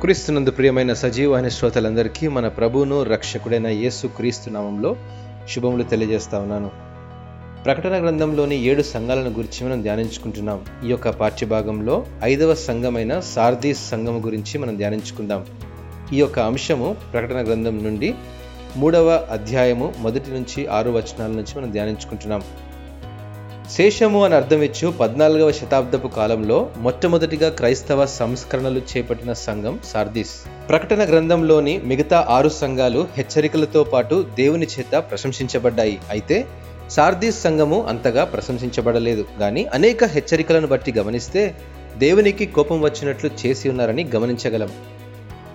క్రీస్తునందు ప్రియమైన సజీవాని శ్రోతలందరికీ మన ప్రభువును రక్షకుడైన యేసు క్రీస్తు నామంలో శుభములు తెలియజేస్తా ఉన్నాను. ప్రకటన గ్రంథంలోని ఏడు సంఘాలను గురించి మనం ధ్యానించుకుంటున్నాం. ఈ యొక్క పాఠ్యభాగంలో ఐదవ సంఘమైన సార్దీస్ సంఘము గురించి మనం ధ్యానించుకుందాం. ఈ యొక్క అంశము ప్రకటన గ్రంథం నుండి మూడవ అధ్యాయము మొదటి నుంచి ఆరు వచనాల నుంచి మనం ధ్యానించుకుంటున్నాం. శేషము అని అర్థం ఇచ్చు పద్నాలుగవ శతాబ్దపు కాలంలో మొట్టమొదటిగా క్రైస్తవ సంస్కరణలు చేపట్టిన సంఘం సార్దీస్. ప్రకటన గ్రంథంలోని మిగతా ఆరు సంఘాలు హెచ్చరికలతో పాటు దేవుని చేత ప్రశంసించబడ్డాయి. అయితే సార్దీస్ సంఘము అంతగా ప్రశంసించబడలేదు. కానీ అనేక హెచ్చరికలను బట్టి గమనిస్తే దేవునికి కోపం వచ్చినట్లు చేసి ఉన్నారని గమనించగలం.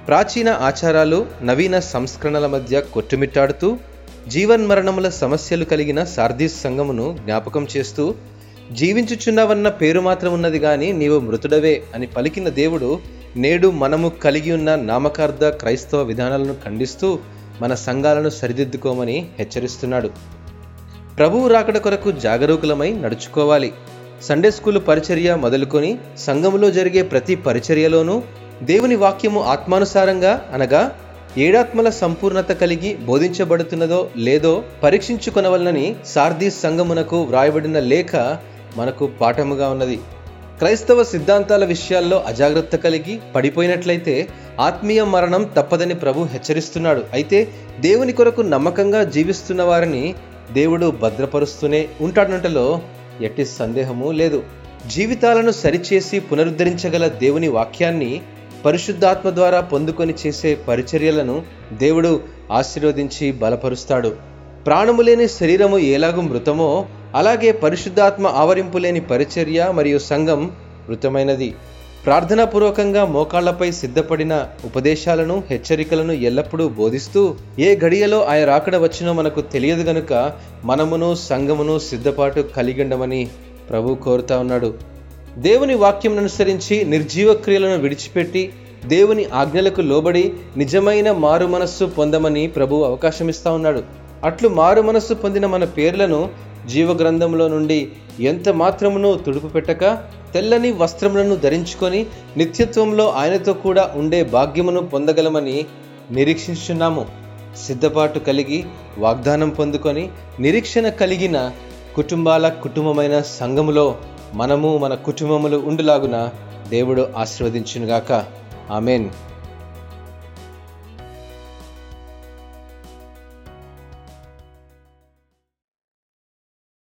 ప్రాచీన ఆచారాలు నవీన సంస్కరణల మధ్య కొట్టుమిట్టాడుతూ జీవన్మరణముల సమస్యలు కలిగిన సార్దీస్ సంఘమును జ్ఞాపకం చేస్తూ జీవించుచున్నావన్న పేరు మాత్రం ఉన్నది కానీ నీవు మృతుడవే అని పలికిన దేవుడు నేడు మనము కలిగి ఉన్న నామకార్థ క్రైస్తవ విధానాలను ఖండిస్తూ మన సంఘాలను సరిదిద్దుకోమని హెచ్చరిస్తున్నాడు. ప్రభువు రాకడ కొరకు జాగరూకులమై నడుచుకోవాలి. సండే స్కూల్ పరిచర్య మొదలుకొని సంఘములో జరిగే ప్రతి పరిచర్యలోనూ దేవుని వాక్యము ఆత్మానుసారంగా అనగా ఏడాత్మల సంపూర్ణత కలిగి బోధించబడుతున్నదో లేదో పరీక్షించుకొనవలనని సార్దీ సంఘమునకు వ్రాయబడిన లేఖ మనకు పాఠముగా ఉన్నది. క్రైస్తవ సిద్ధాంతాల విషయాల్లో అజాగ్రత్త కలిగి పడిపోయినట్లయితే ఆత్మీయ మరణం తప్పదని ప్రభు హెచ్చరిస్తున్నాడు. అయితే దేవుని కొరకు నమ్మకంగా జీవిస్తున్న వారిని దేవుడు భద్రపరుస్తూనే ఉంటాడంటలో ఎట్టి సందేహము లేదు. జీవితాలను సరిచేసి పునరుద్ధరించగల దేవుని వాక్యాన్ని పరిశుద్ధాత్మ ద్వారా పొందుకొని చేసే పరిచర్యలను దేవుడు ఆశీర్వదించి బలపరుస్తాడు. ప్రాణము లేని శరీరము ఎలాగూ మృతమో అలాగే పరిశుద్ధాత్మ ఆవరింపు లేని పరిచర్య మరియు సంఘం మృతమైనది. ప్రార్థనాపూర్వకంగా మోకాళ్ళపై సిద్ధపడిన ఉపదేశాలను హెచ్చరికలను ఎల్లప్పుడూ బోధిస్తూ ఏ గడియలో ఆయన రాకడ వచ్చినో మనకు తెలియదు గనుక మనమును సంఘమును సిద్ధపాటు కలిగిండమని ప్రభు కోరుతా ఉన్నాడు. దేవుని వాక్యం అనుసరించి నిర్జీవ క్రియలను విడిచిపెట్టి దేవుని ఆజ్ఞలకు లోబడి నిజమైన మారు మనస్సు పొందమని ప్రభు అవకాశం ఇస్తా ఉన్నాడు. అట్లు మారు మనస్సు పొందిన మన పేర్లను జీవగ్రంథంలో నుండి ఎంత మాత్రమును తుడుపు పెట్టక తెల్లని వస్త్రములను ధరించుకొని నిత్యత్వంలో ఆయనతో కూడా ఉండే భాగ్యమును పొందగలమని నిరీక్షించున్నాము సిద్ధపాటు కలిగి వాగ్దానం పొందుకొని నిరీక్షణ కలిగిన కుటుంబాల కుటుంబమైన సంఘములో మనము మన కుటుంబములు ఉండులాగున దేవుడు ఆశీర్వదించునుగాక. ఆమెన్.